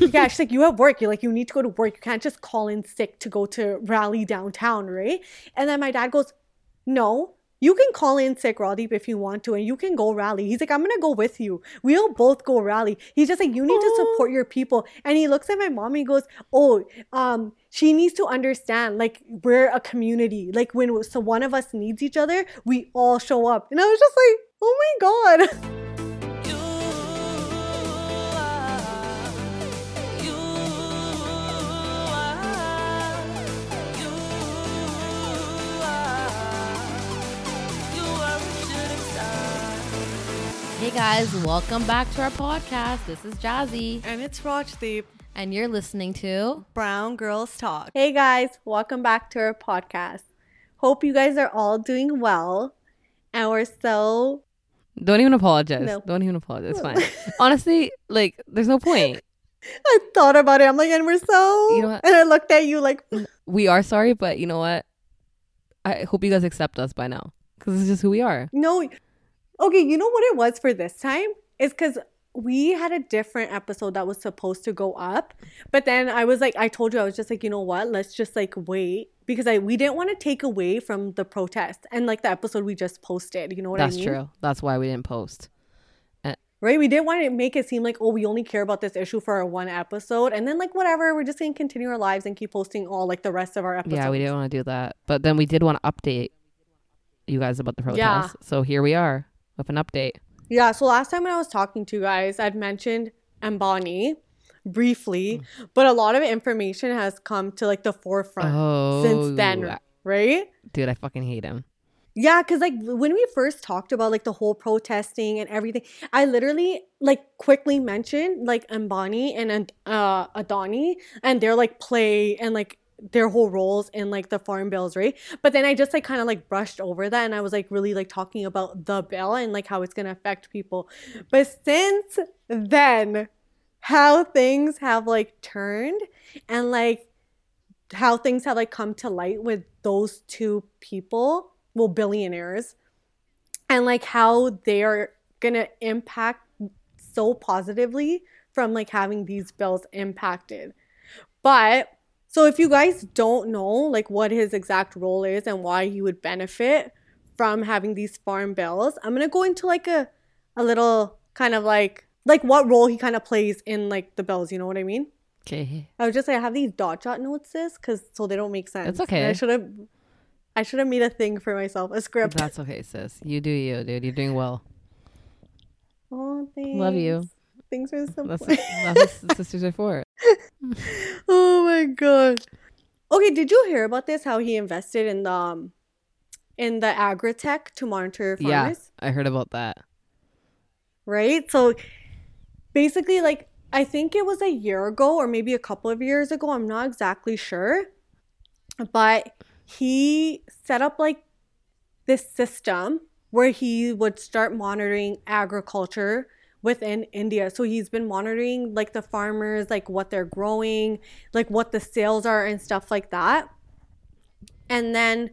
yeah, she's like, you have work. You're like, you need to go to work. You can't just call in sick to go to rally downtown, right? And then my dad goes, no, you can call in sick, Rajdeep, if you want to, and you can go rally. He's like, I'm gonna go with you. We'll both go rally. He's just like, you need to support your people. And he looks at my mom and he goes, Oh, um, she needs to understand, like, we're a community. Like when so one of us needs each other, we all show up. And I was just like, oh my god. guys, welcome back to our podcast. This is Jazzy, And it's Rajdeep. and you're listening to Brown Girls Talk. Hey guys, welcome back to our podcast. Hope you guys are all doing well. And we're so Don't even apologize. No. Don't even apologize. It's fine. Honestly, like, there's no point. I thought about it. I'm like, and we're so You know what? and I looked at you like We are sorry, but you know what? I hope you guys accept us by now because this is just who we are. no okay, you know what it was for this time? Is because we had a different episode that was supposed to go up. But then I was like, I told you I was just like, you know what? Let's just like wait. Because I we didn't want to take away from the protest and like the episode we just posted. You know what That's I mean? That's true. That's why we didn't post. Eh. right? We didn't want to make it seem like, oh, we only care about this issue for our one episode. And then, like, whatever, we're just going to continue our lives and keep posting all, like, the rest of our episodes. Yeah, we didn't want to do that. But then we did want to update you guys about the protest. Yeah. So here we are with an update. Yeah, so last time when I was talking to you guys, I'd mentioned Ambani briefly, but a lot of information has come to, like, the forefront Oh, since then, right? Dude, I fucking hate him. Yeah, because like when we first talked about like the whole protesting and everything, I literally like quickly mentioned like Ambani and uh Adani and their like play and like their whole roles in like the farm bills, right? But then I just like kind of like brushed over that and I was like really like talking about the bill and like how it's gonna affect people. But since then, how things have like turned and like how things have like come to light with those two people, well, billionaires, and like how they are gonna impact so positively from like having these bills impacted. But so if you guys don't know like what his exact role is and why he would benefit from having these farm bills, I'm gonna go into like a a little kind of like like what role he kind of plays in like the bills. You know what I mean? Okay. I was just like, I have these dot jot notes, sis, because so they don't make sense. It's And okay. I should have, I should have made a thing for myself, a script. That's okay, sis. You do you, dude. You're doing well. oh, thanks. Love you. Thanks for the That's, support. that's what sisters are for. oh my god. Okay, did you hear about this? How he invested in the, um, in the agritech to monitor farmers? Yeah, farmers, I heard about that. right? So, basically, like I think it was a year ago or maybe a couple of years ago. I'm not exactly sure, but he set up like this system where he would start monitoring agriculture within India. So he's been monitoring like the farmers, like what they're growing, like what the sales are and stuff like that. And then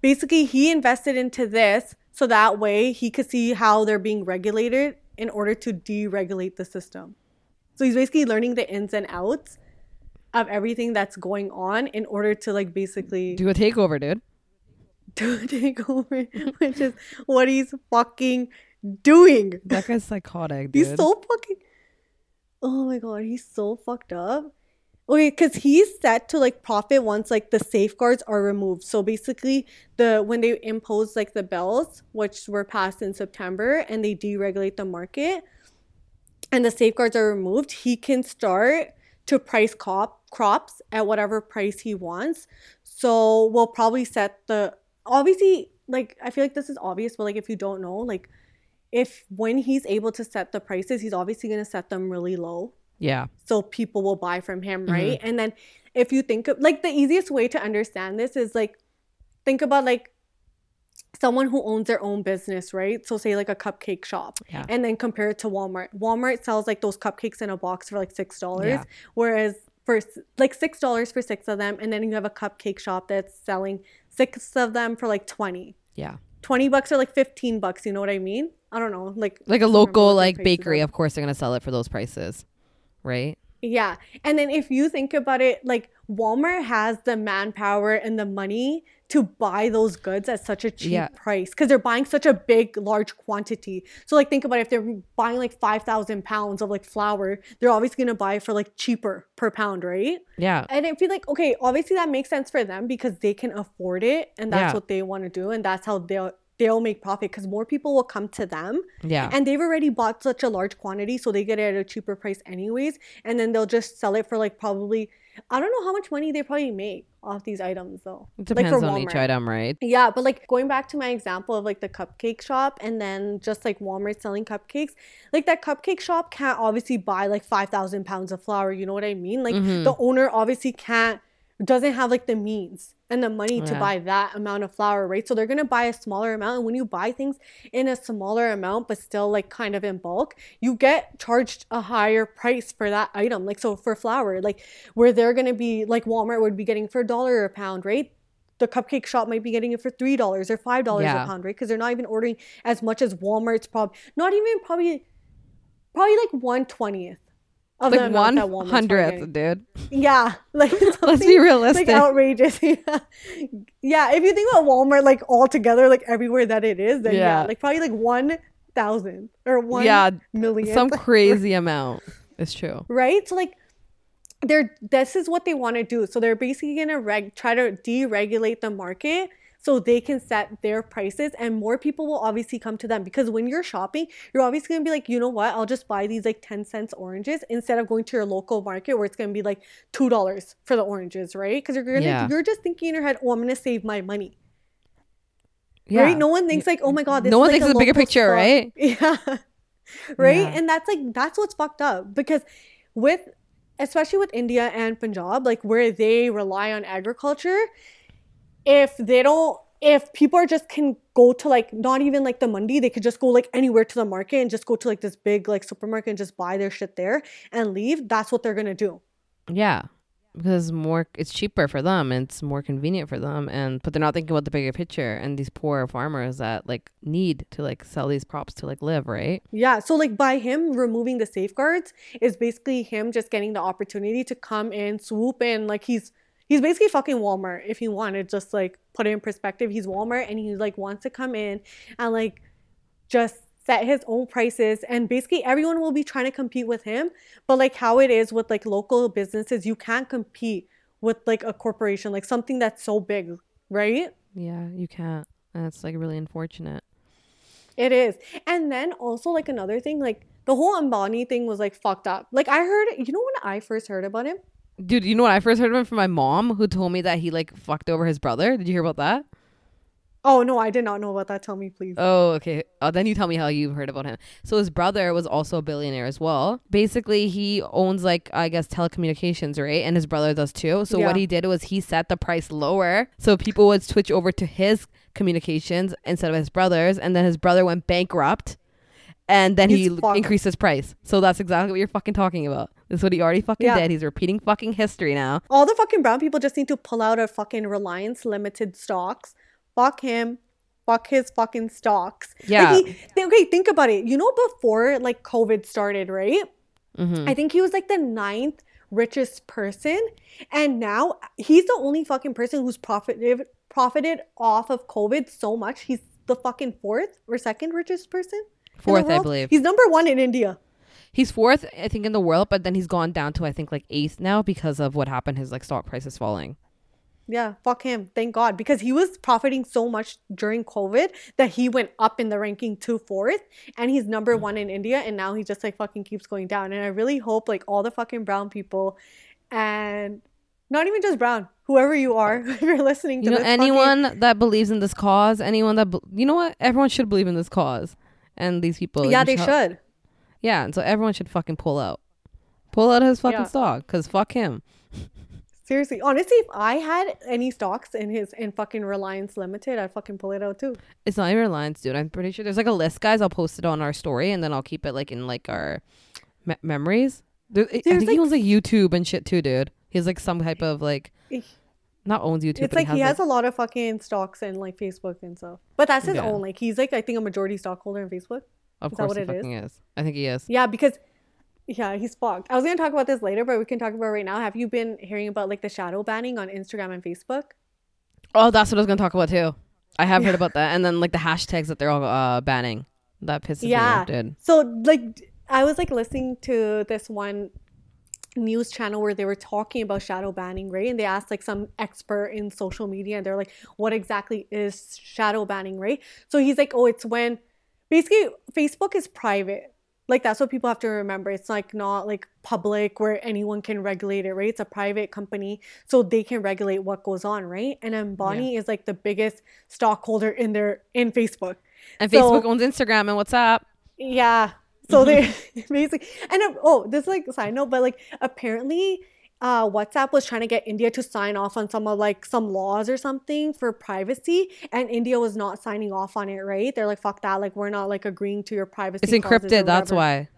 basically he invested into this so that way he could see how they're being regulated in order to deregulate the system. So he's basically learning the ins and outs of everything that's going on in order to like basically Do a takeover, dude. to take over, which is what he's fucking doing. That guy's psychotic, dude. He's so fucking. Oh my god, he's so fucked up. Okay, because he's set to like profit once like the safeguards are removed. So basically, the when they impose like the bills, which were passed in September, and they deregulate the market, and the safeguards are removed, he can start to price crop crops at whatever price he wants. So we'll probably set the obviously like I feel like this is obvious, but like if you don't know, like if when he's able to set the prices, he's obviously gonna set them really low yeah. so people will buy from him, mm-hmm. right? And then if you think of like the easiest way to understand this is like think about like someone who owns their own business, right? So say like a cupcake shop Yeah. and then compare it to Walmart. Walmart sells like those cupcakes in a box for like six dollars, Yeah. whereas for like six dollars for six of them, and then you have a cupcake shop that's selling six of them for like twenty. Yeah. 20 bucks or like 15 bucks, you know what I mean? I don't know. Like Like a local like bakery, of course they're gonna sell it for those prices. Right? Yeah. And then if you think about it, like Walmart has the manpower and the money to buy those goods at such a cheap Yeah. price because they're buying such a big, large quantity. So, like, think about it if they're buying like 5,000 pounds of like flour, they're obviously going to buy it for like cheaper per pound, right? Yeah. And I feel like, okay, obviously that makes sense for them because they can afford it and that's Yeah. what they want to do. And that's how they'll. They'll make profit because more people will come to them Yeah. and they've already bought such a large quantity so they get it at a cheaper price anyways and then they'll just sell it for like probably i don't know how much money they probably make off these items though it depends like for on each item, right? yeah but like going back to my example of like the cupcake shop and then just like walmart selling cupcakes like that cupcake shop can't obviously buy like 5000 pounds of flour you know what i mean like Mhm. the owner obviously can't doesn't have like the means and the money to buy that amount of flour, right? So they're gonna buy a smaller amount. And when you buy things in a smaller amount, but still like kind of in bulk, you get charged a higher price for that item. Like so for flour, like where they're gonna be like Walmart would be getting for a dollar a pound, right? The cupcake shop might be getting it for three dollars or five dollars Yeah. a pound, right? Because they're not even ordering as much as Walmart's probably not even probably probably like one twentieth the Like one that Walmart's probably hundredth, dude. Yeah, like Let's be realistic. Like outrageous. yeah. yeah, if you think about Walmart like all together, like everywhere that it is, then yeah, Yeah. like probably like one thousand or one yeah. million. Some crazy amount. It's true. right? So like they're this is what they want to do. So they're basically gonna reg try to deregulate the market so they can set their prices and more people will obviously come to them because when you're shopping you're obviously gonna be like you know what i'll just buy these like 10 cents oranges instead of going to your local market where it's gonna be like two dollars for the oranges right because you're gonna Yeah. you're just thinking in your head oh i'm gonna save my money Yeah. right no one thinks like oh my god this No is, one like, thinks a the bigger picture, spot. right? yeah right Yeah. and that's like that's what's fucked up because with especially with india and punjab like where they rely on agriculture if they don't if people are just can go to like not even like the mandi they could just go like anywhere to the market and just go to like this big like supermarket and just buy their shit there and leave that's what they're gonna do Yeah. Because more it's cheaper for them and it's more convenient for them and but they're not thinking about the bigger picture and these poor farmers that like need to like sell these crops to like live, right? Yeah. So like by him removing the safeguards is basically him just getting the opportunity to come in, swoop in. Like he's he's basically fucking Walmart. If you want to just like put it in perspective, he's Walmart and he like wants to come in and like just set his own prices and basically everyone will be trying to compete with him. But like how it is with like local businesses, you can't compete with like a corporation, like something that's so big, right? Yeah, you can't. And it's like really unfortunate. It is. And then also like another thing, like the whole Ambani thing was like fucked up. Like I heard, you know when I first heard about him? Dude, you know what I first heard of him from my mom who told me that he like fucked over his brother. Did you hear about that? Oh no, I did not know about that. Tell me please. Oh, okay. Oh, then you tell me how you heard about him. So his brother was also a billionaire as well. Basically, he owns like I guess telecommunications, right? And his brother does too. So what he did was he set the price lower so people would switch over to his communications instead of his brother's, and then his brother went bankrupt. And then He's he fucked. increased his price. So that's exactly what you're fucking talking about. This is what he already fucking Yeah. did. He's repeating fucking history now. All the fucking brown people just need to pull out a fucking Reliance Limited stocks. Fuck him. Fuck his fucking stocks. Like, Yeah. he- th- okay, think about it. You know, before like COVID started, right? hmm I think he was like the ninth richest person, and now he's the only fucking person who's profited profited off of COVID so much. He's the fucking fourth or second richest person. Fourth, I believe. He's number one in India. He's fourth, I think, in the world, but then he's gone down to I think like eighth now because of what happened. His like stock price is falling. Yeah, fuck him. Thank God. Because he was profiting so much during COVID that he went up in the ranking to fourth and he's number one in India and now he just like fucking keeps going down. And I really hope like all the fucking brown people and not even just brown, whoever you are, if you're listening to You know, this fucking- anyone that believes in this cause, anyone that be- you know what, everyone should believe in this cause, and these people. yeah, they should- should. Yeah, and so everyone should fucking pull out, pull out his fucking Yeah. stock, cause fuck him. Seriously, honestly, if I had any stocks in his in fucking Reliance Limited, I'd fucking pull it out too. It's not even Reliance, dude. I'm pretty sure there's like a list, guys. I'll post it on our story, and then I'll keep it like in like our me- memories. There, I There's, think he like, owns like YouTube and shit too, dude. He's like some type of like. Not owns YouTube. It's like he has like, a lot of fucking stocks and like Facebook and stuff. But that's his Yeah. own. Like he's like I think a majority stockholder in Facebook. Of is that what he it is? is? I think he is. Yeah, because Yeah, he's fucked. I was gonna talk about this later, but we can talk about it right now. Have you been hearing about like the shadow banning on Instagram and Facebook? Oh, that's what I was gonna talk about too. I have Yeah. heard about that, and then like the hashtags that they're all uh, banning. That pisses me off, dude. So like I was like listening to this one news channel where they were talking about shadow banning, right? And they asked like some expert in social media and they're like, what exactly is shadow banning, right? So he's like, oh, it's when basically Facebook is private. Like that's what people have to remember. It's like not like public where anyone can regulate it, right? It's a private company, so they can regulate what goes on, right? And Ambani is like the biggest stockholder in their in Facebook. And So- Facebook owns Instagram and WhatsApp. Yeah. So they basically and uh, oh, this is like a side note, but like apparently uh WhatsApp was trying to get India to sign off on some of like some laws or something for privacy and India was not signing off on it, right? They're like fuck that, like we're not like agreeing to your privacy. It's encrypted. That's why.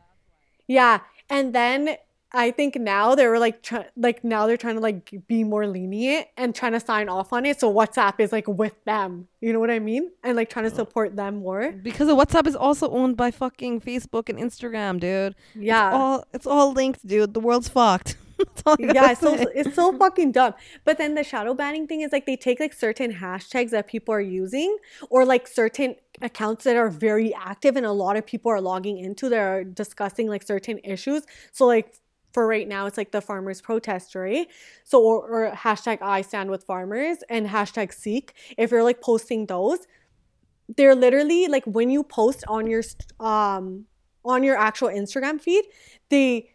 Yeah. And then I think now they were like try- like now they're trying to like be more lenient and trying to sign off on it. So WhatsApp is like with them. You know what I mean? And like trying to support them more. Because the WhatsApp is also owned by fucking Facebook and Instagram, dude. Yeah. It's all it's all linked, dude. The world's fucked. That's all I gotta yeah, it's so it's so fucking dumb. But then the shadow banning thing is like they take like certain hashtags that people are using or like certain accounts that are very active and a lot of people are logging into that are discussing like certain issues. So like for right now it's like the farmers protest, right? So or, or hashtag I stand with farmers and hashtag Sikh. If you're like posting those, they're literally like when you post on your um on your actual Instagram feed, they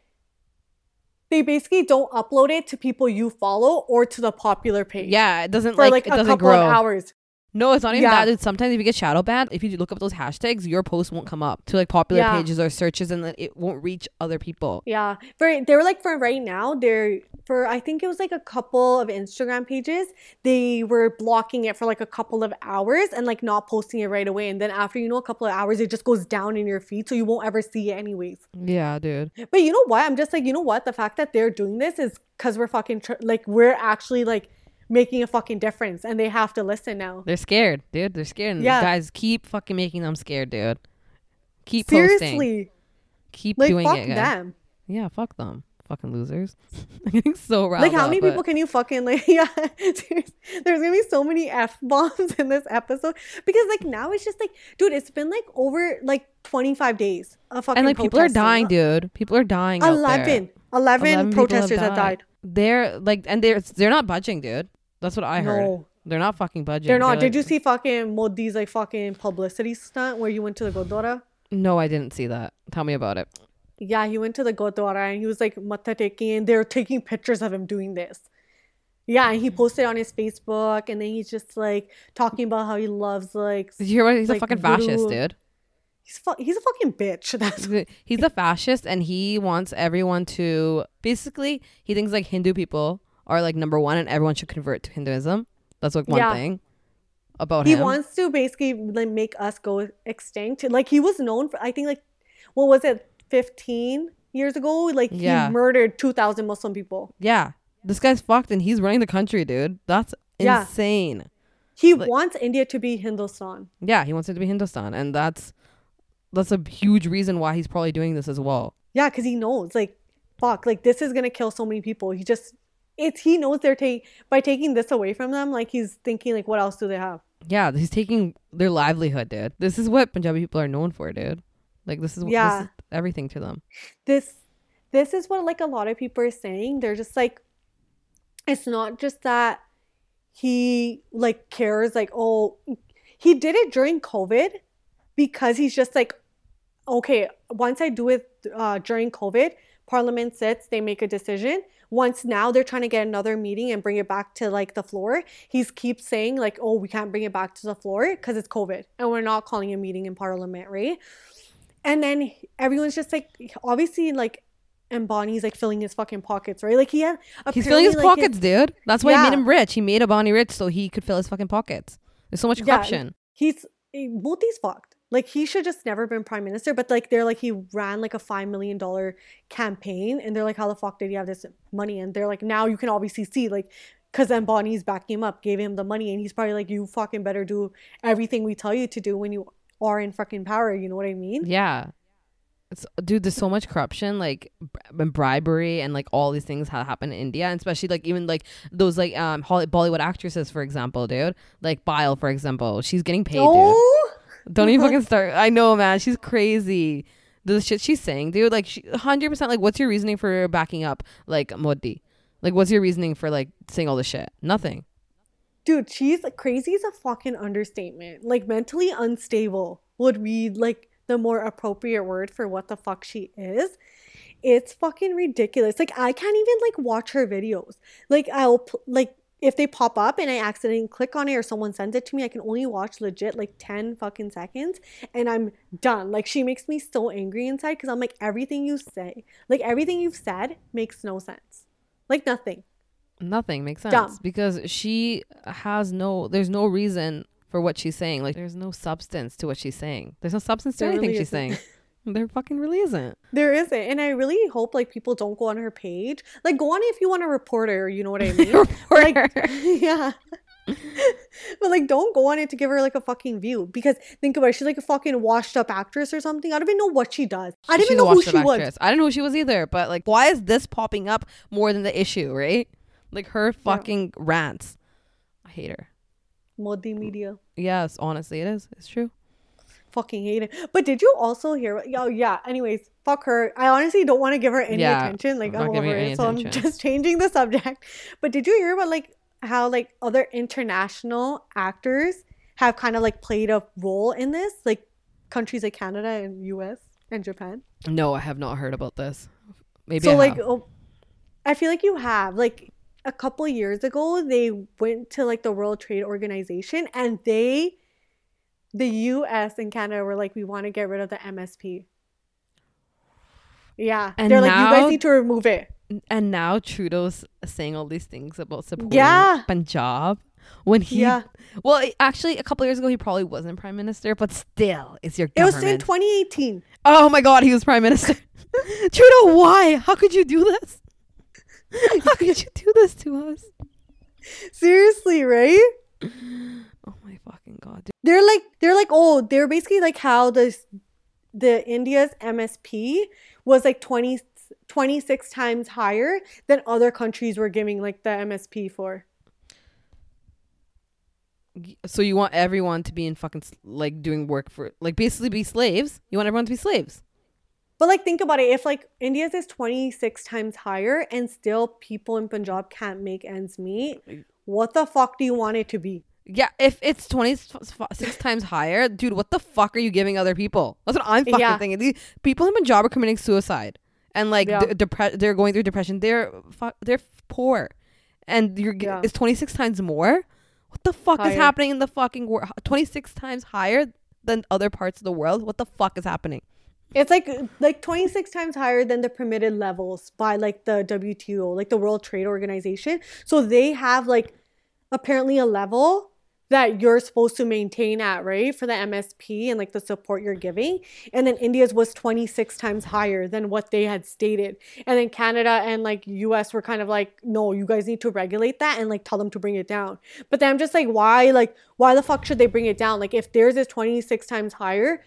they basically don't upload it to people you follow or to the popular page. Yeah, it doesn't For like, like, it a doesn't couple grow. of hours. No, it's not even Yeah. that. Dude. Sometimes if you get shadow banned, if you look up those hashtags, your post won't come up to like popular Yeah. pages or searches, and then it won't reach other people. Yeah. For they were like for right now, they're for I think it was like a couple of Instagram pages, they were blocking it for like a couple of hours and like not posting it right away. And then after you know a couple of hours, it just goes down in your feed. So you won't ever see it anyways. Yeah, dude. But you know what? I'm just like, you know what? The fact that they're doing this is because we're fucking tr- like we're actually like making a fucking difference, and they have to listen now. They're scared, dude. They're scared. And Yeah. guys, keep fucking making them scared, dude. Keep posting. Seriously, Keep like doing it, guys. them. Yeah, fuck them. Fucking losers. I'm getting so riled Like how up, many but- people can you fucking like? Yeah, there's, there's gonna be so many f bombs in this episode because like now it's just like, dude, it's been like over like 25 days of fucking and like people are dying, dude. People are dying. out there. 11, 11, 11 people have protesters have died. They're like, and they're they're not budging, dude. That's what I heard. No. They're not fucking budging. They're not. Did you see fucking Modi's like fucking publicity stunt where you went to the Gurdwara? No, I didn't see that. Tell me about it. Yeah, he went to the Gurdwara and he was like matha taking and they're taking pictures of him doing this. Yeah, and he posted on his Facebook and then he's just like talking about how he loves like Did you hear what? He's Like, a fucking fascist, voodoo. dude. he's fu- he's a fucking bitch. That's a- He's a fascist, and he wants everyone to basically. He thinks like Hindu people are like number one, and everyone should convert to Hinduism. That's like one Yeah. thing about he him. He wants to basically like make us go extinct. Like he was known for I think like what was it 15 years ago like Yeah. he murdered 2000 Muslim people. yeah, this guy's fucked, and he's running the country, dude. That's Yeah. insane. He Like- wants India to be Hindustan. Yeah, he wants it to be Hindustan, and that's that's a huge reason why he's probably doing this as well. Yeah, because he knows, like, fuck, like this is gonna kill so many people. He just, it's he knows they're taking by taking this away from them. Like he's thinking, like, what else do they have? Yeah, he's taking their livelihood, dude. This is what Punjabi people are known for, dude. Like this is what Yeah. this is everything to them. This, this is what like a lot of people are saying. They're just like, it's not just that he like cares, like, oh, he did it during COVID because he's just like, okay, once I do it uh, during COVID, Parliament sits, they make a decision. Once now they're trying to get another meeting and bring it back to like the floor. He's keeps saying like, oh, we can't bring it back to the floor because it's COVID and we're not calling a meeting in Parliament, right? And then everyone's just like, obviously, like, Ambani's like filling his fucking pockets, right? Like he had He's filling his like, pockets, dude. That's why he made him rich. He made Ambani rich so he could fill his fucking pockets. There's so much corruption. Yeah, he's eh, Modi's fucked. Like he should just never been prime minister. But like they're like he ran like a five million dollar campaign, and they're like, how the fuck did he have this money? And they're like, now you can obviously see like. Cause Ambani's backing him up, gave him the money, and he's probably like, "You fucking better do everything we tell you to do when you are in fucking power." You know what I mean? Yeah. It's, dude, there's so much corruption, like b- bribery, and like all these things that happen in India, and especially like even like those like um Holly- Bollywood actresses, for example, dude. Like Bile, for example, she's getting paid, dude. Don't even fucking start. I know, man. She's crazy. The shit she's saying, dude. Like, 100%. Like, what's your reasoning for backing up, like, Modi? Like, what's your reasoning for, like, saying all this shit? Nothing. dude, she's crazy is a fucking understatement. Like mentally unstable would be like the more appropriate word for what the fuck she is. It's fucking ridiculous. Like I can't even like watch her videos. Like I'll like if they pop up and I accidentally click on it or someone sends it to me, I can only watch legit like 10 fucking seconds and I'm done. Like she makes me so angry inside because I'm like everything you say, like everything you've said makes no sense. Like nothing. Nothing makes sense Dumb. because she has no. There's no reason for what she's saying. Like, there's no substance to what she's saying. There's no substance to There anything really she's saying. There fucking really isn't. There isn't. And I really hope like people don't go on her page. Like go on if you want a reporter, you know what I mean? like yeah. but like don't go on it to give her like a fucking view. Because think about it, she's like a fucking washed up actress or something. I don't even know what she does. I didn't She's even know who she was. I didn't know who she was either. But like, why is this popping up more than the issue? Right? Like her fucking rants. I hate her. Modi media. Yes, honestly, it is. It's true. Fucking hate it. But did you also hear oh yeah, anyways, fuck her. I honestly don't want to give her any Yeah, attention. Like I'm over it. So I'm just changing the subject. But did you hear about like how like other international actors have kind of like played a role in this? Like countries like Canada and US and Japan. No, I have not heard about this. Maybe so I like oh, I feel like you have like a couple years ago they went to like the World Trade Organization and they the US and Canada were like we want to get rid of the MSP. Yeah. And They're like you guys need to remove it. and now Trudeau's saying all these things about supporting Yeah. Punjab when he Yeah. well actually a couple years ago he probably wasn't prime minister but still it's your government. It was in 2018. oh my god he was prime minister Trudeau why how could you do this how could you do this to us Seriously, right? oh my fucking god dude. They're like they're like oh, they're basically like how the the India's MSP was like 20 26 times higher than other countries were giving like the MSP for. so you want everyone to be in fucking like doing work for like basically be slaves you want everyone to be slaves But like think about it, if like India's is 26 times higher and still people in Punjab can't make ends meet, what the fuck do you want it to be? Yeah, if it's 26 times higher, dude, what the fuck are you giving other people? That's what I'm fucking Yeah. thinking. These people in Punjab are committing suicide and like Yeah. de- depre- they're going through depression. They're fu- they're poor. And you're Yeah. it's 26 times more? What the fuck is happening in the fucking world? 26 times higher than other parts of the world? What the fuck is happening? It's like like 26 times higher than the permitted levels by like the WTO, like the World Trade Organization. So they have like apparently a level that you're supposed to maintain at, right? For the MSP and like the support you're giving. And then India's was 26 times higher than what they had stated. And then Canada and like US were kind of like, no, you guys need to regulate that and like tell them to bring it down. But then I'm just like, why like why the fuck should they bring it down? Like if theirs is 26 times higher,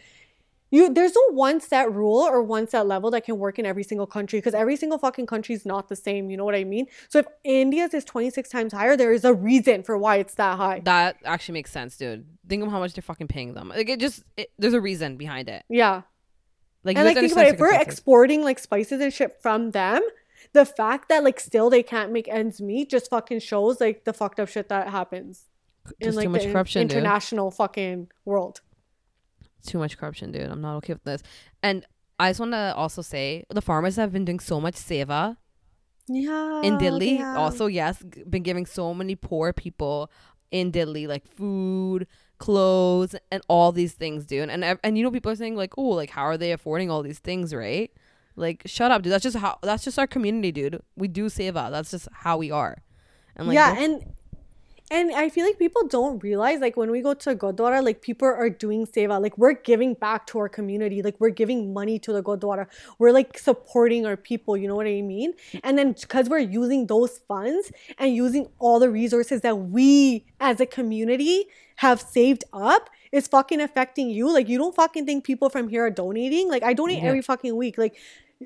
you there's no one set rule or one set level that can work in every single country because every single fucking country is not the same. You know what I mean? So if India's is 26 times higher, there is a reason for why it's that high. That actually makes sense, dude. Think of how much they're fucking paying them. Like it just it, there's a reason behind it. Yeah. Like and like think about it, if we're exporting like spices and shit from them, the fact that like still they can't make ends meet just fucking shows like the fucked up shit that happens in like the in- corruption, dude. international fucking world. Too much corruption, dude. I'm not okay with this. And I just want to also say the farmers have been doing so much seva Yeah. in Delhi. have. Also, yes, been giving so many poor people in Delhi like food, clothes, and all these things, dude. And and you know people are saying like, oh, like how are they affording all these things, right? Like, shut up, dude. That's just how. That's just our community, dude. We do seva. That's just how we are. And like, yeah, and And I feel like people don't realize, like, when we go to Gurdwara, like, people are doing seva. Like, we're giving back to our community. Like, we're giving money to the Gurdwara. We're, like, supporting our people. You know what I mean? And then because we're using those funds and using all the resources that we as a community have saved up, it's fucking affecting you. Like, you don't fucking think people from here are donating. Like, I donate Yeah. every fucking week. Like,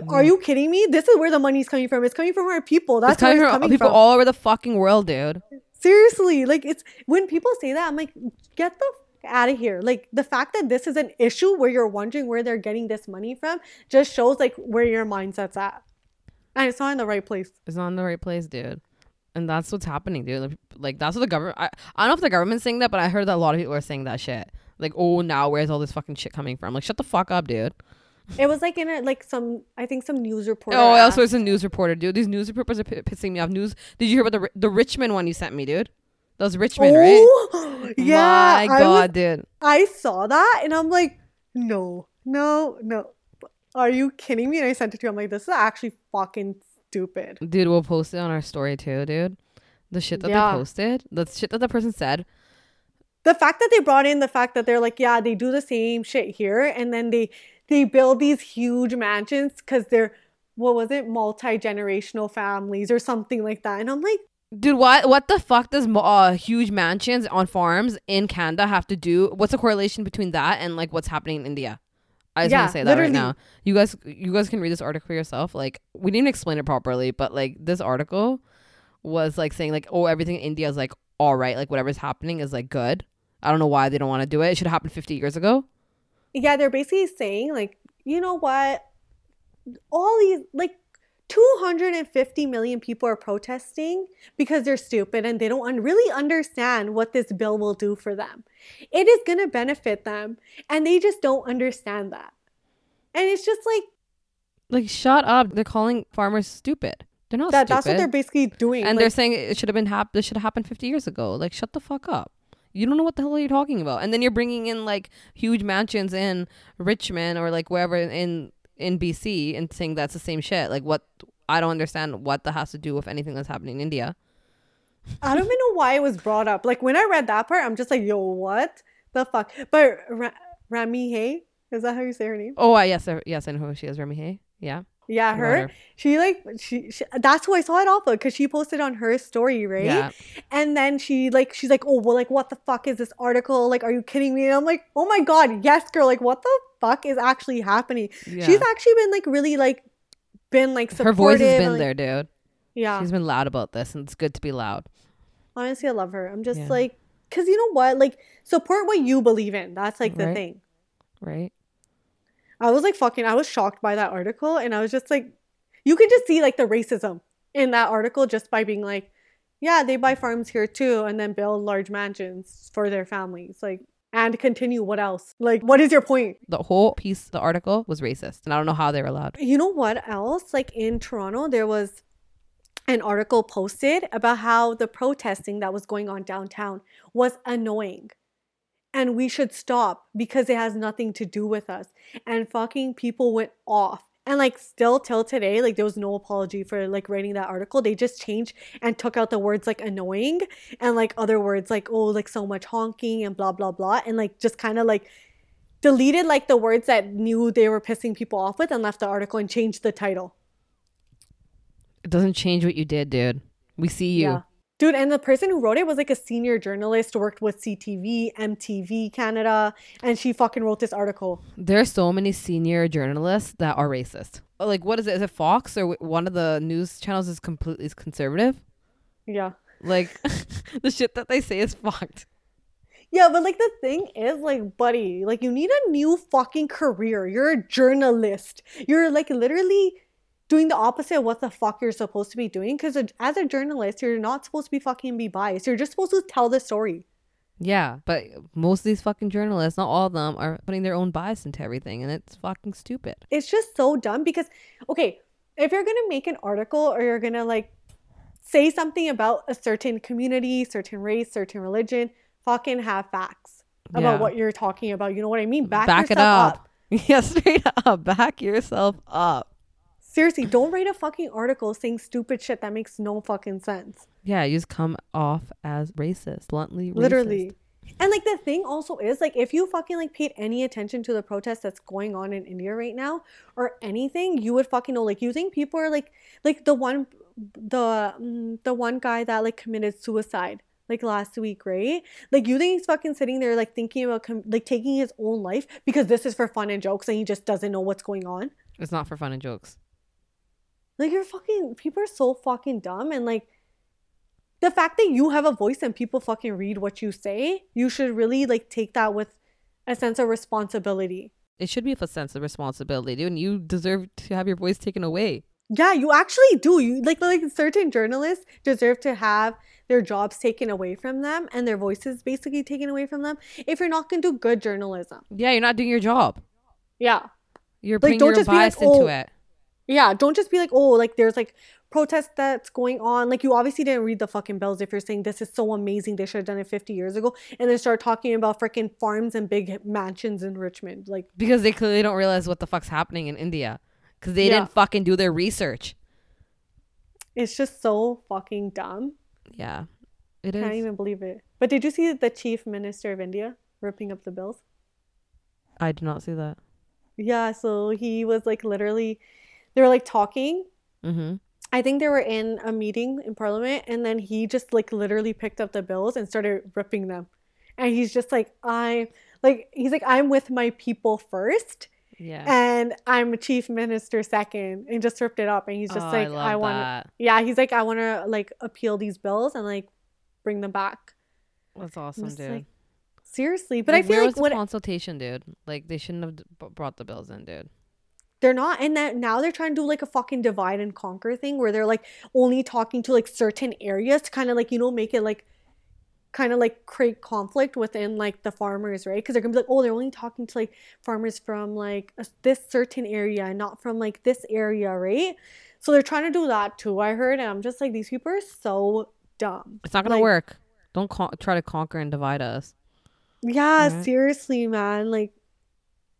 are you kidding me? This is where the money's coming from. It's coming from our people. That's it's coming where it's from coming people from. all over the fucking world, dude. Seriously, like it's when people say that, I'm like, get the out of here. Like the fact that this is an issue where you're wondering where they're getting this money from just shows like where your mindset's at. And it's not in the right place. It's not in the right place, dude. And that's what's happening, dude. Like, Like that's what the government. I, I don't know if the government's saying that, but I heard that a lot of people are saying that shit. Like, oh, now where's all this fucking shit coming from? Like, shut the fuck up, dude. It was like in a like some I think some news reporter. oh, also it's a news reporter, dude. These news reporters are p- pissing me off. News. Did you hear about the the Richmond one you sent me, dude? That was Richmond, right? Oh, yeah. My I was- God, dude. I saw that and I'm like, no, no, no. Are you kidding me? And I sent it to you. I'm like, this is actually fucking stupid. Dude, we'll post it on our story too, dude. The shit that Yeah. they posted, the shit that the person said. the fact that they brought in the fact that they're like, yeah, they do the same shit here, and then they they build these huge mansions because they're what was it, multi generational families or something like that, and I'm like, Dude, what what the fuck does uh, huge mansions on farms in Canada have to do? What's the correlation between that and like what's happening in India? I just Yeah, want to say that right now. You guys, you guys can read this article for yourself. Like, we didn't explain it properly, but like this article was like saying like, oh, everything in India is like all right, like whatever's happening is like good. I don't know why they don't want to do it. It should have happened 50 years ago. Yeah, they're basically saying like, you know what, all these like. 250 million people are protesting because they're stupid and they don't un- really understand what this bill will do for them. It is going to benefit them and they just don't understand that. And it's just like Like, shut up. They're calling farmers stupid. They're not that stupid. that's what they're basically doing. and like, they're saying it should have been hap- this should have happened 50 years ago like shut the fuck up you don't know what the hell are you're talking about. And then you're bringing in like huge mansions in richmond or like wherever in in bc and saying that's the same shit. Like what i don't understand what that has to do with anything that's happening in india. I don't even know why it was brought up. Like when I read that part, I'm just like, yo, what the fuck? But Ra- Rami Hay, is that how you say her name? oh I, yes I- yes i know who she is. Rami hay? Yeah Yeah, her. She like she, she that's who I saw it off of because she posted on her story, right? yeah And then she like she's like, oh well, like what the fuck is this article? Like, are you kidding me? And I'm like, oh my god, yes, girl. Like, what the fuck is actually happening? yeah She's actually been like really like been like her voice has and, been like- there dude Yeah. she's been loud about this and it's good to be loud Honestly, I love her. I'm just Yeah. like, cause you know what? Like, support what you believe in. That's like the Right. thing. right I was like fucking. I was shocked by that article, and I was just like, you can just see like the racism in that article just by being like, yeah, they buy farms here too, and then build large mansions for their families. Like, and continue. What else? Like, what is your point? the whole piece the article was racist and i don't know how they were allowed You know what else? Like in Toronto, there was an article posted about how the protesting that was going on downtown was annoying. And we should stop because it has nothing to do with us. And fucking people went off. And like still till today, like there was no apology for like writing that article. They just changed and took out the words like annoying and like other words like oh like so much honking and blah blah blah and like just kind of like deleted like the words that knew they were pissing people off with and left the article and changed the title. it doesn't change what you did dude we see you Dude, and the person who wrote it was like a senior journalist, who worked with CTV, MTV Canada, and she fucking wrote this article. There are so many senior journalists that are racist. Like, what is it? Is it Fox or one of the news channels is completely conservative? Yeah. Like, the shit that they say is fucked. Yeah, but like the thing is, like, buddy, like you need a new fucking career. You're a journalist. You're like literally doing the opposite of what the fuck you're supposed to be doing. Because as a journalist, you're not supposed to be fucking be biased. You're just supposed to tell the story. Yeah, but most of these fucking journalists, not all of them, are putting their own bias into everything, and it's fucking stupid. It's just so dumb because, okay, if you're gonna make an article or you're gonna like say something about a certain community, certain race, certain religion, fucking have facts Yeah. about what you're talking about. You know what I mean? Back, Back it yourself up. Yeah, straight up. Back yourself up. Seriously, don't write a fucking article saying stupid shit that makes no fucking sense. Yeah, you just come off as racist, bluntly racist. Literally. And like the thing also is like if you fucking like paid any attention to the protest that's going on in India right now or anything, you would fucking know. Like you think people are like like the one the mm, the one guy that like committed suicide like last week, right? Like you think he's fucking sitting there like thinking about com- like taking his own life because this is for fun and jokes and he just doesn't know what's going on. It's not for fun and jokes. Like you're fucking people are so fucking dumb and like the fact that you have a voice and people fucking read what you say, you should really like take that with a sense of responsibility. It should be with a sense of responsibility, dude. And you deserve to have your voice taken away. Yeah, you actually do. You like like certain journalists deserve to have their jobs taken away from them and their voices basically taken away from them if you're not going to do good journalism. Yeah, you're not doing your job. Yeah. You're Like, putting don't your be like, bias into "Oh, it. Yeah, don't just be like, "Oh, like there's like protest that's going on." Like you obviously didn't read the fucking bills if you're saying this is so amazing, they should have done it 50 years ago and then start talking about freaking farms and big mansions in Richmond. Like Because they clearly don't realize what the fuck's happening in India. Because they Yeah. didn't fucking do their research. it's just so fucking dumb. Yeah. It is. I can't even believe it. But did you see the chief minister of India ripping up the bills? I did not see that. Yeah, so he was like literally, they were like talking. Mm-hmm. I think they were in a meeting in parliament, and then he just like literally picked up the bills and started ripping them. And he's just like, I like, he's like, I'm with my people first, Yeah. and I'm a chief minister second, and just ripped it up. And he's just Oh, like, love I, want, yeah, he's like, I want to like appeal these bills and like bring them back. That's awesome, dude. like, seriously, but Like, I feel where like was the what consultation, dude? Like they shouldn't have d- b- brought the bills in, dude. They're not, and that now they're trying to do like a fucking divide and conquer thing where they're like only talking to like certain areas to kind of like you know make it like kind of like create conflict within like the farmers, right? Because they're gonna be like, oh, they're only talking to like farmers from like a, this certain area, not from like this area, right? So they're trying to do that too. I heard, and I'm just like, these people are so dumb. It's not gonna Like- work. Don't con- try to conquer and divide us. Yeah, Right. seriously, man. Like,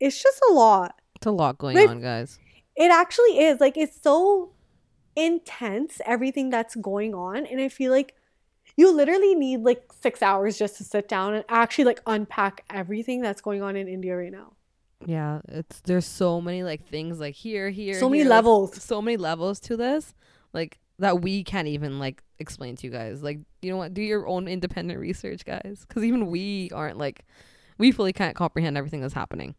it's just a lot. It's a lot going Like- on, guys. It actually is. Like it's so intense everything that's going on and I feel like you literally need like 6 hours just to sit down and actually like unpack everything that's going on in India right now. Yeah, it's there's so many like things like here, here, So many here, like, levels. so many levels to this, like that we can't even like explain to you guys. Like, you know what? Do your own independent research, guys, because even we aren't like we fully can't comprehend everything that's happening.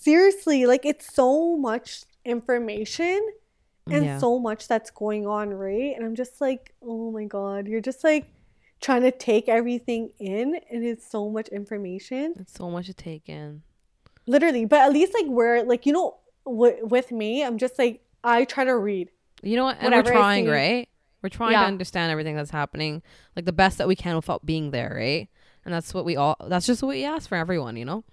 Seriously, like it's so much information and yeah, so much that's going on, right? And I'm just like, "Oh my god, you're just like trying to take everything in and it's so much information." it's so much to take in. Literally, but at least like we're like, you know, w- with me, I'm just like I try to read. You know what? And we're trying, right? We're trying Yeah. to understand everything that's happening, like the best that we can without being there, right? And that's what we all. That's just what we ask for everyone, you know.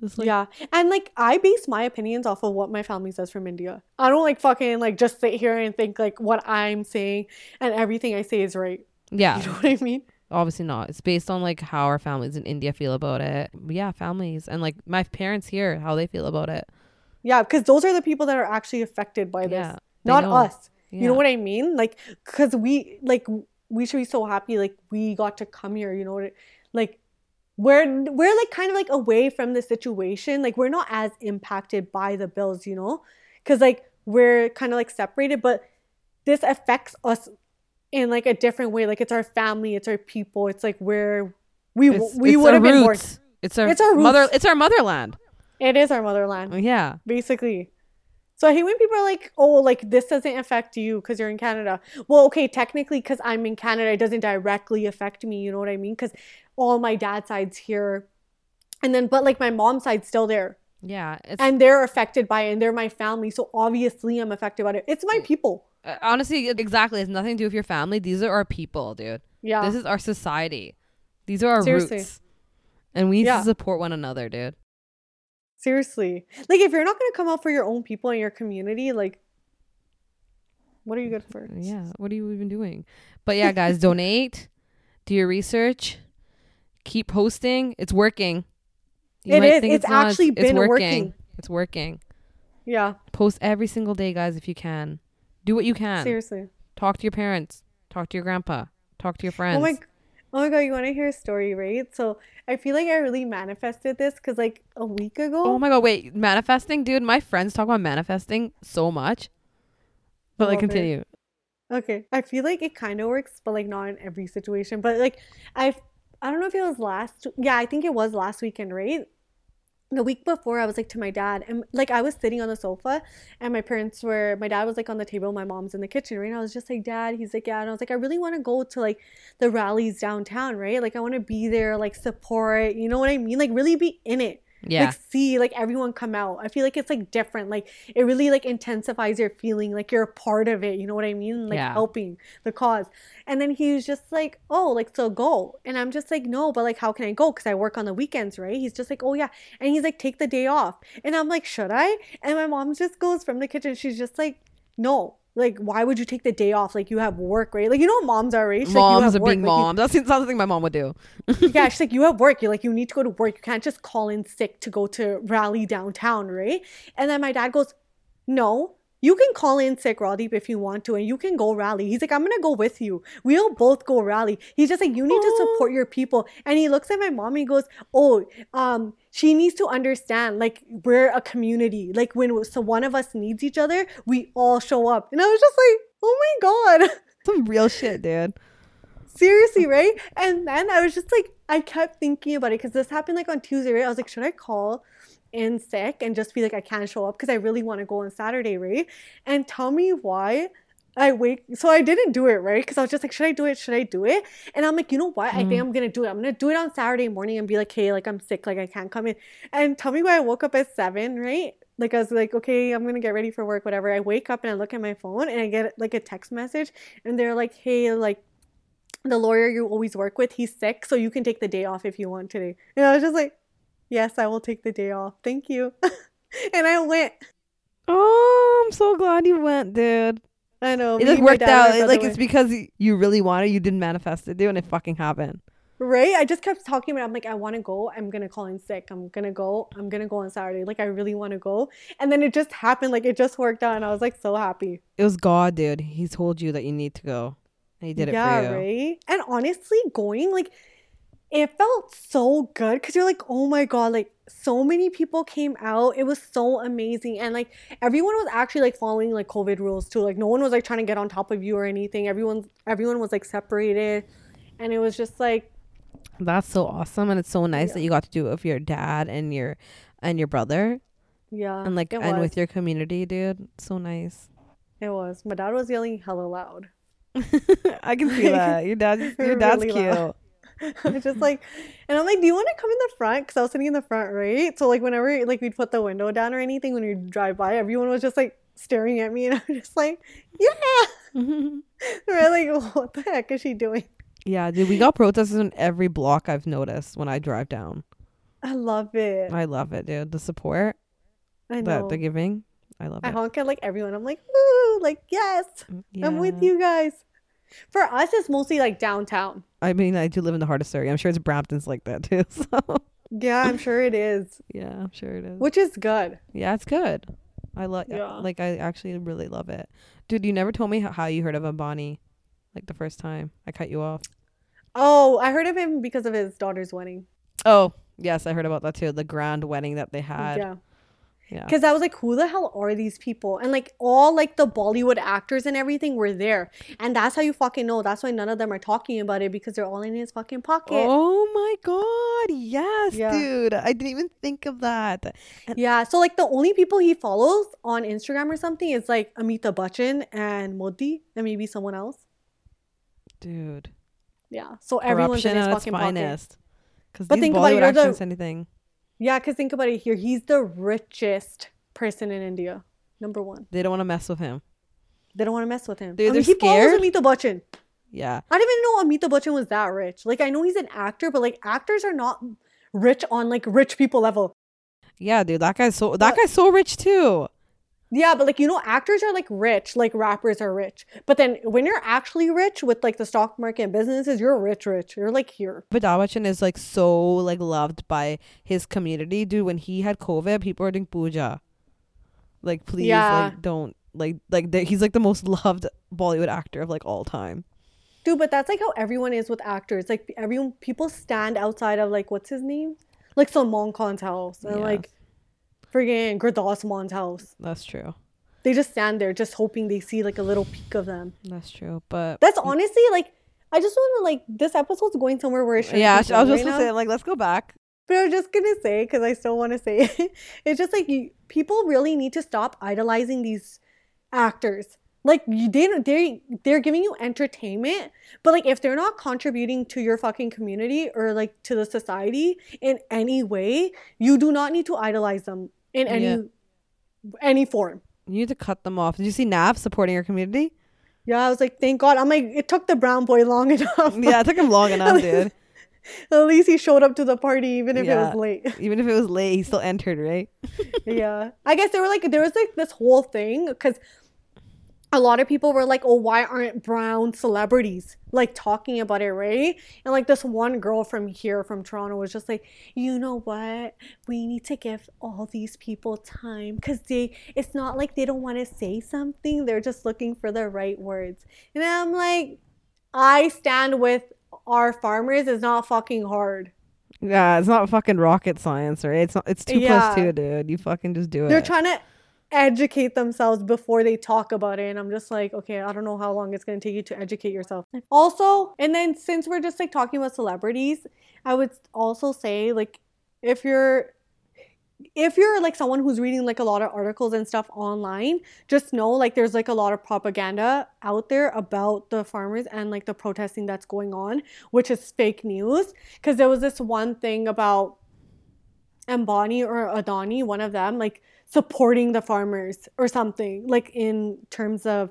Just like, yeah. And like I base my opinions off of what my family says from India. I don't like fucking like just sit here and think like what I'm saying and everything I say is right. yeah. You know what I mean? obviously not. It's based on like how our families in India feel about it. Yeah, families and like my parents here, how they feel about it. Yeah, because those are the people that are actually affected by this. Yeah, Not know. us. Yeah. You know what I mean? Like cuz we like we should be so happy like we got to come here, you know what? I- Like we're we're like kind of like away from the situation. Like we're not as impacted by the bills, you know? Cuz like we're kind of like separated, but this affects us in like a different way. Like it's our family, it's our people. It's like where we It's, we would have been born. It's our It's our mother. It's our motherland. It is our motherland. Oh, yeah, basically. So I hate when people are like, "Oh, like this doesn't affect you because you're in Canada." Well, okay, technically, because I'm in Canada, it doesn't directly affect me. You know what I mean? Because all my dad's side's here, and then but like my mom's side's still there, yeah. It's and they're affected by it, and they're my family. So obviously, I'm affected by it. It's my people. uh, honestly exactly. It's nothing to do with your family. These are our people, dude. Yeah, This is our society. These are our Seriously. roots, and we need Yeah. to support one another, dude. seriously. Like if you're not gonna come out for your own people and your community, like, what are you good for? Yeah. What are you even doing? But yeah, guys, donate. Do your research. Keep posting. It's working. It might is. It's not. actually been working. It's working. Yeah, Post every single day, guys, if you can. Do what you can. seriously. Talk to your parents. Talk to your grandpa. Talk to your friends. Oh my, oh my god! You want to hear a story, right? So I feel like I really manifested this because like a week ago. Oh my god, wait, manifesting, dude. My friends talk about manifesting so much. But like Love it. continue. Okay, I feel like it kind of works, but like not in every situation. But like I, I don't know if it was last. Yeah, I think it was last weekend, right? The week before, I was like to my dad, and like I was sitting on the sofa, and my parents were. My dad was like on the table, my mom's in the kitchen, right? And I was just like, Dad, he's like, yeah, and I was like, I really want to go to like the rallies downtown, right? Like I want to be there, like support, you know what I mean? Like really be in it Yeah. like see like everyone come out. I feel like it's like different. Like it really like intensifies your feeling like you're a part of it. You know what i mean? Like Yeah. helping the cause. And then he was just like oh like so go. And i'm just like no but like how can i go? Because i work on the weekends right? He's just like oh yeah. And he's like take the day off. And i'm like should i? And my mom just goes from the kitchen. She's just like no like why would you take the day off like you have work right like you know what moms are right She's like, "You Moms have are being work." Like, you- moms. That seems sounds like my mom would do. yeah, she's like, you have work. You're like, you need to go to work. You can't just call in sick to go to rally downtown, right? And then my dad goes, no, you can call in sick, Rajdeep, if you want to, and you can go rally. He's like, I'm gonna go with you. We'll both go rally. He's just like, you need to support your people. And he looks at my mom and he goes, oh, um, she needs to understand, like, we're a community. Like, when so one of us needs each other, we all show up. And I was just like, oh my god. Some real shit, dude. Seriously, right? And then I was just like, I kept thinking about it because this happened like on Tuesday, right? I was like, should I call in sick and just be like, I can't show up because I really want to go on Saturday, right? And tell me why I wake. So I didn't do it, right? Because I was just like, should I do it? Should I do it? And I'm like, you know what? I think mm. I'm gonna do it. I'm gonna do it on Saturday morning and be like, hey, like I'm sick, like I can't come in. And tell me why I woke up at seven, right? Like I was like, okay, I'm gonna get ready for work, whatever. I wake up and I look at my phone and I get like a text message, and they're like, hey, like the lawyer you always work with, he's sick, so you can take the day off if you want today. And I was just like, yes, I will take the day off. Thank you. and I went. Oh, I'm so glad you went, dude. I know. It worked out. It, like other it's way. because you really wanted, you didn't manifest it, dude, and it fucking happened. right. I just kept talking about. I'm like, I want to go. I'm gonna call in sick. I'm gonna go. I'm gonna go on Saturday. Like I really want to go. And then it just happened. Like it just worked out, and I was like so happy. It was God, dude. He told you that you need to go, and he did it yeah, for you. right. And honestly, going like it felt so good because you're like, oh my god, like so many people came out. It was so amazing, and like everyone was actually like following like COVID rules too. Like no one was like trying to get on top of you or anything. Everyone, everyone was like separated, and it was just like That's so awesome, and it's so nice Yeah. that you got to do it with your dad and your and your brother, yeah, and like and was. with your community, dude. So nice. it was. My dad was yelling hella loud. I can see that. Your dad, your dad's Really cute. loud. It's just like, and I'm like, do you want to come in the front? Because I was sitting in the front, right? So like, whenever like we'd put the window down or anything when we drive by, everyone was just like staring at me, and I'm just like, yeah. They're like, what the heck is she doing? yeah, dude. We got protesters in every block. I've noticed when I drive down. I love it. I love it, dude. The support I know. that they're giving, I love I it. I honk at like everyone. I'm like, woo, like yes, mm, I'm with you guys. For us, it's mostly like downtown. I mean, I do live in the heart of Surrey. I'm sure it's Brampton's like that too. So Yeah, I'm sure it is, yeah, I'm sure it is. which is good. Yeah, it's good. I love. Yeah. Like I actually really love it, dude. You never told me how you heard of Ambani, like the first time. I cut you off. Oh, I heard of him because of his daughter's wedding. Oh yes, I heard about that too. The grand wedding that they had. Yeah. Yeah. Because I was like, who the hell are these people? And like all like the Bollywood actors and everything were there. And that's how you fucking know. That's why none of them are talking about it because they're all in his fucking pocket. Oh my god! Yes, Yeah. dude. I didn't even think of that. Yeah. So like the only people he follows on Instagram or something is like Amitabh Bachchan and Modi and maybe someone else. Dude, Yeah. So everyone's in corruption his fucking pocket. Because But these think about it, Bollywood you're the- anything. Yeah, because think about it here. He's the richest person in India. Number one. They don't want to mess with him. They don't want to mess with him. Dude, I mean, they're he follows scared? Amitabh Bachchan. Yeah. I didn't even know Amitabh Bachchan was that rich. Like I know he's an actor, but like actors are not rich on like rich people level. Yeah, dude. That guy's so. That But- guy's so rich too. Yeah, but like you know, actors are like rich, like rappers are rich. But then when you're actually rich with like the stock market and businesses, you're rich, rich. You're like here. Amitabh Bachchan is like so like loved by his community, dude. When he had COVID, people were doing puja. Like, please, Yeah. like, don't like like the, he's like the most loved Bollywood actor of like all time. Dude, but that's like how everyone is with actors. Like everyone, people stand outside of like what's his name, like Salman Khan's house and Yeah. like friggin' Gurdas house. That's true. They just stand there, just hoping they see like a little peek of them. That's true. But That's honestly like, I just want to like this episode's going somewhere where it shouldn't. yeah, I was going just right gonna say like let's go back. But I was just gonna say because I still want to say it. It's just like you, people really need to stop idolizing these actors. Like you, they they they're giving you entertainment, but like if they're not contributing to your fucking community or like to the society in any way, you do not need to idolize them in any Yeah. any form. You need to cut them off. Did you see Nav supporting your community? Yeah, I was like, thank God. I'm like, it took the brown boy long enough. yeah, it took him long enough, dude. At least he showed up to the party, even if it was late. Even if it was late, he still entered, right? yeah i guess there were like there was like this whole thing because a lot of people were like oh why aren't brown celebrities like talking about it right and like this one girl from here from toronto was just like you know what we need to give all these people time because they it's not like they don't want to say something they're just looking for the right words and i'm like i stand with our farmers It's not fucking hard Yeah, it's not fucking rocket science, right? It's not. It's two Yeah. plus two, dude. You fucking just do it. they're trying to educate themselves before they talk about it. And i'm just like okay i don't know how long it's to take you to educate yourself. Also and then since we're just like talking about celebrities i would also say like if you're if you're like someone who's reading like a lot of articles and stuff online just know like there's like a lot of propaganda out there about the farmers and like the protesting that's going on which is fake news. Because there was this one thing about Ambani or Adani, one of them, like supporting the farmers or something, like in terms of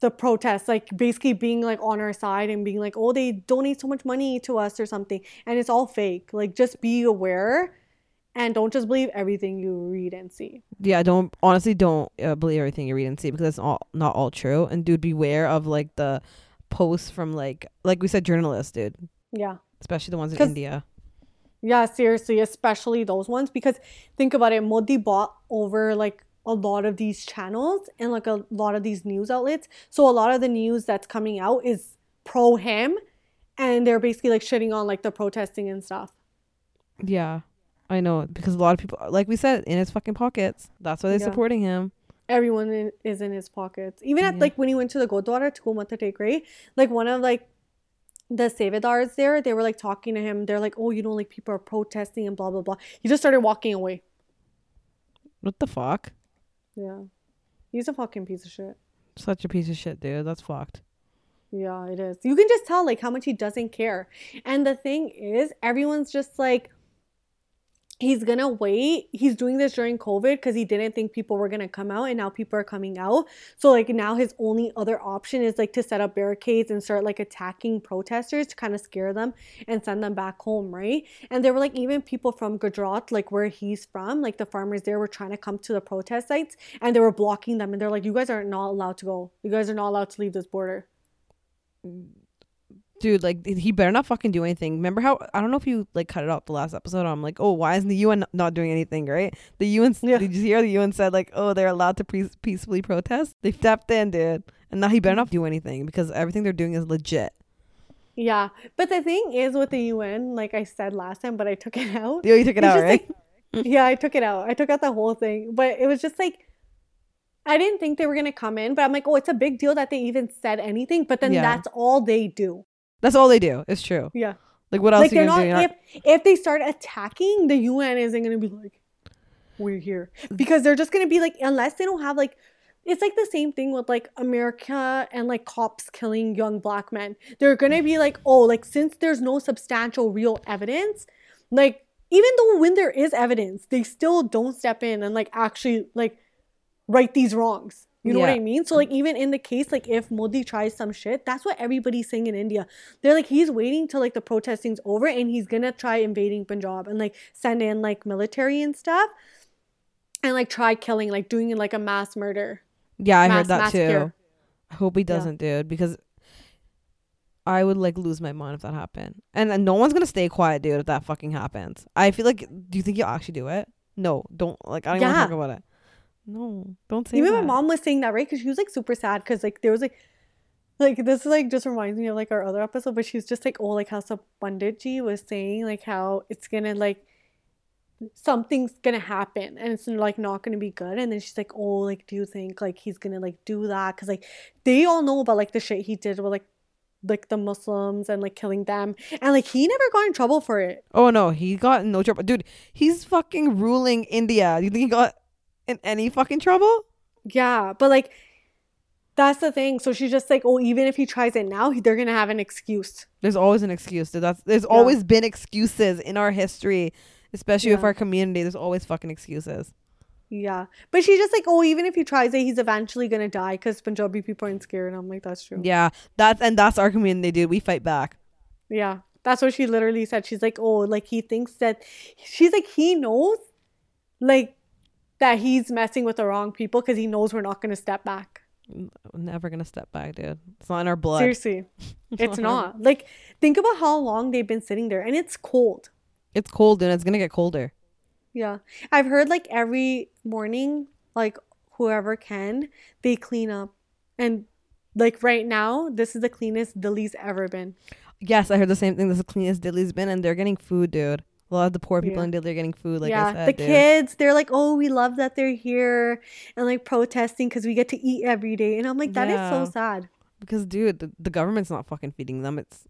the protests, like basically being like on our side and being like, oh, they donate so much money to us or something. And it's all fake. Like just be aware and don't just believe everything you read and see. yeah, don't honestly don't uh, believe everything you read and see because it's all not all true. And dude, beware of like the posts from like like we said, journalists, dude, Yeah. especially the ones in India. Yeah, seriously, especially those ones because think about it, Modi bought over like a lot of these channels and like a lot of these news outlets. So a lot of the news that's coming out is pro him and they're basically like shitting on like the protesting and stuff. Yeah, I know because a lot of people, like we said, in his fucking pockets. That's why they're Yeah. supporting him. Everyone in, is in his pockets. Even at Yeah. like when he went to the Gurdwara to go matha tek right? Like one of like the Sevadars there, they were like talking to him. They're like, oh, you know, like people are protesting and blah blah blah. He just started walking away. What the fuck? Yeah. He's a fucking piece of shit. Such a piece of shit, dude. That's fucked. Yeah, it is. You can just tell like how much he doesn't care. And the thing is, everyone's just like he's gonna wait. He's doing this during COVID because he didn't think people were gonna come out and now people are coming out. So like now his only other option is like to set up barricades and start like attacking protesters to kind of scare them and send them back home, right? And there were like even people from Gujarat, like where he's from, like the farmers there were trying to come to the protest sites and they were blocking them and they're like, You guys are not allowed to go. You guys are not allowed to leave this border. Mm. Dude, like he better not fucking do anything. Remember how I don't know if you like cut it out the last episode. I'm like, oh, why isn't the UN not doing anything? Right? The UN. Yeah. Did you hear the UN said like, oh, they're allowed to pre- peacefully protest. They stepped in, dude, and now he better not do anything because everything they're doing is legit. Yeah, but the thing is with the UN, like I said last time, but I took it out. Yo, you took it out, right? like- yeah, I took it out. I took out the whole thing, but it was just like I didn't think they were gonna come in, but I'm like, oh, it's a big deal that they even said anything. But then Yeah. that's all they do. That's all they do. It's true. Yeah, Like what else like are you they're not. do? You're If if they start attacking, the UN isn't gonna be like, we're here because they're just gonna be like, unless they don't have like. It's like the same thing with like America and like cops killing young black men. They're gonna be like, oh, like since there's no substantial real evidence, like even though when there is evidence, they still don't step in and like actually like right these wrongs. You know what I mean? So like even in the case like if Modi tries some shit, that's what everybody's saying in India. They're like he's waiting till like the protesting's over and he's gonna try invading Punjab and like send in like military and stuff and like try killing like doing like a mass murder. yeah, I mass heard that massacre. too. I hope he doesn't, dude, because I would like lose my mind if that happened. And, and no one's gonna stay quiet, dude, if that fucking happens. I feel like, do you think you'll actually do it? No, don't. Like, I don't even Yeah. talk about it. No, don't say Even that. my mom was saying that, right? Because she was like super sad because like there was like, like this like just reminds me of like our other episode, but she's just like, oh, like how Panditji was saying like how it's gonna like something's gonna happen and it's like not gonna be good, and then she's like, oh, like do you think like he's gonna like do that? Because like they all know about like the shit he did with like like the Muslims and like killing them, and like he never got in trouble for it. Oh no, he got no trouble, dude. He's fucking ruling India. You think he got in any fucking trouble? Yeah, but like that's the thing. So she's just like, oh, even if he tries it now, they're gonna have an excuse. There's always an excuse. That's there's always been excuses in our history, especially with our community. There's always fucking excuses. Yeah, but she's just like, oh, even if he tries it, he's eventually gonna die because Punjabi people aren't scared. And I'm like, that's true. Yeah, that's and that's our community, dude. We fight back. Yeah, that's what she literally said. She's like, oh, like he thinks that she's like he knows, like that he's messing with the wrong people because he knows we're not gonna step back. Never gonna step back, dude. It's not in our blood. Seriously, it's not. Like think about how long they've been sitting there, and it's cold. It's cold, dude. It's gonna get colder. Yeah. I've heard like every morning, like whoever can, they clean up. And like right now, this is the cleanest Delhi's ever been. Yes, I heard the same thing. This is the cleanest Delhi's been, and they're getting food, dude. A lot of the poor people Yeah. in Delhi are getting food, like yeah. I said, the dude. kids, they're like, oh, we love that they're here and like protesting because we get to eat every day. And I'm like, that is Yeah. so sad. Because, dude, the, the government's not fucking feeding them. It's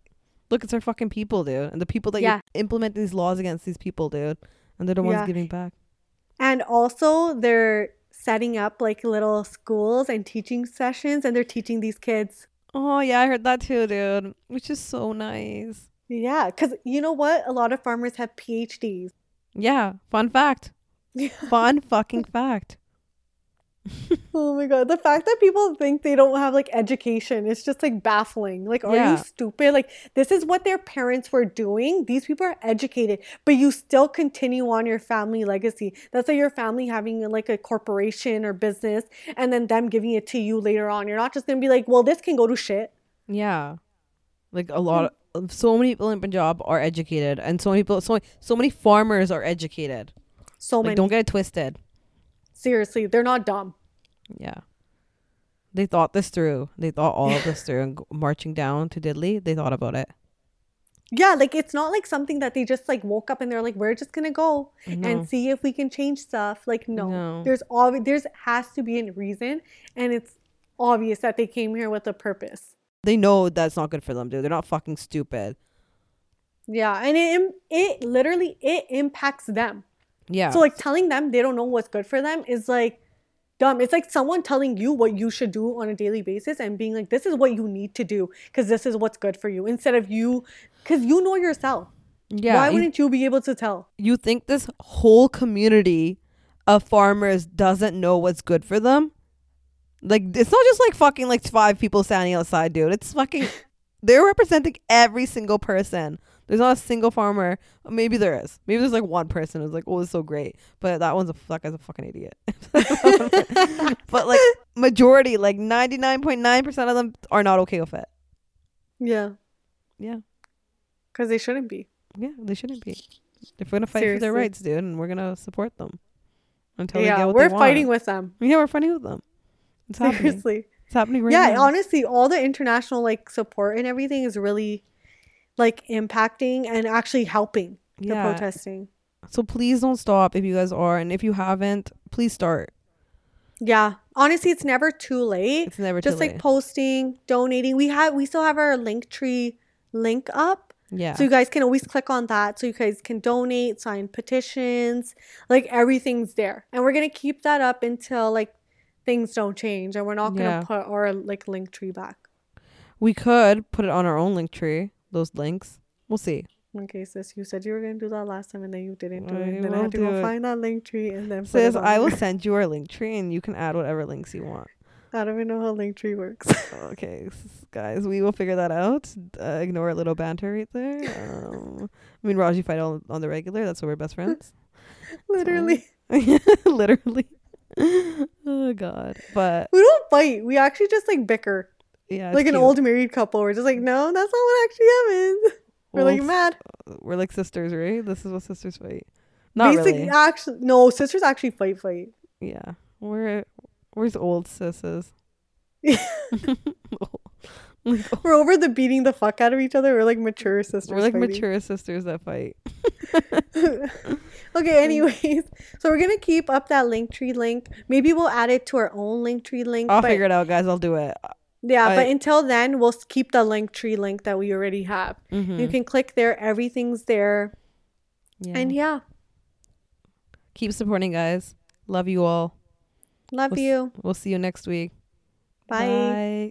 look, it's our fucking people, dude, and the people that Yeah. you implement these laws against these people, dude, and they're the ones Yeah. giving back. And also, they're setting up like little schools and teaching sessions and they're teaching these kids. Oh yeah, I heard that too, dude. Which is so nice. Yeah. Because you know what? A lot of farmers have PhDs. Yeah, fun fact. Fun fucking fact. Oh my god, the fact that people think they don't have like education is just like baffling. Like, are Yeah. you stupid? Like, this is what their parents were doing. These people are educated, but you still continue on your family legacy. That's like your family having like a corporation or business and then them giving it to you later on. You're not just gonna be like, well, this can go to shit. Yeah, like a lot of so many people in Punjab are educated, and so many people, so so many farmers are educated. So Like, many. don't get it twisted. Seriously, they're not dumb. Yeah. They thought this through. They thought all of this through and marching down to Dilli, they thought about it. Yeah, like it's not like something that they just like woke up and they're like, we're just gonna go No. and see if we can change stuff. Like, no, No. there's obvi- there's has to be a reason, and it's obvious that they came here with a purpose. They know that's not good for them, dude. They're not fucking stupid. Yeah, and it it literally it impacts them. Yeah. So like telling them they don't know what's good for them is like dumb. It's like someone telling you what you should do on a daily basis and being like, this is what you need to do because this is what's good for you. Instead of you, because you know yourself. yeah. Why wouldn't you be able to tell? you think this whole community of farmers doesn't know what's good for them? Like it's not just like fucking like five people standing outside, dude. It's fucking they're representing every single person. There's not a single farmer. Maybe there is. Maybe there's like one person who's like, "Oh, it's so great," but that one's a that guy's a fucking idiot. but like majority, like ninety nine point nine percent of them are not okay with it. Yeah, Yeah, because they shouldn't be. yeah, they shouldn't be. If we're gonna fight for their rights, dude, and we're gonna support them until they get what we're fighting with them. Yeah, we're fighting with them. It's happening. Seriously. It's happening right yeah, now. honestly, all the international like support and everything is really like impacting and actually helping the protesting. So please don't stop if you guys are, and if you haven't, please start. Yeah, honestly, it's never too late. It's never Just like late. posting, donating. We have we still have our Linktree link up. yeah. So you guys can always click on that so you guys can donate, sign petitions, like everything's there. And we're going to keep that up until like things don't change and we're not going to Yeah. put our like Linktree back. we could put it on our own Linktree. Those links. We'll see. Okay, sis, you said you were going to do that last time and then you didn't do I it. Then I had to go it. find that Linktree and then put Sis, it on I will send you our Linktree, and you can add whatever links you want. I don't even know how Linktree works. Okay, guys, we will figure that out. Uh, ignore a little banter right there. Um, I mean, Raji fight on, on the regular. That's why we're best friends. Literally. Literally. oh God. But We don't fight. We actually just like bicker. yeah, like an old married couple. We're just like, no, that's not what actually happens. We're Well, like mad. Uh, we're like sisters, right? This is what sisters fight. Not Basic really. actually no, sisters actually fight fight. Yeah. Where where's old sisses? We're over the beating the fuck out of each other. We're like mature sisters. We're like fighting. mature sisters that fight. okay, anyways. So we're gonna keep up that Linktree link. Maybe we'll add it to our own Linktree link. I'll but, figure it out, guys. I'll do it. Yeah, but until then, we'll keep the Linktree link that we already have. Mhm. You can click there. Everything's there. Yeah. And yeah, Keep supporting, guys. Love you all. love We'll you. We'll see you next week. Bye. Bye.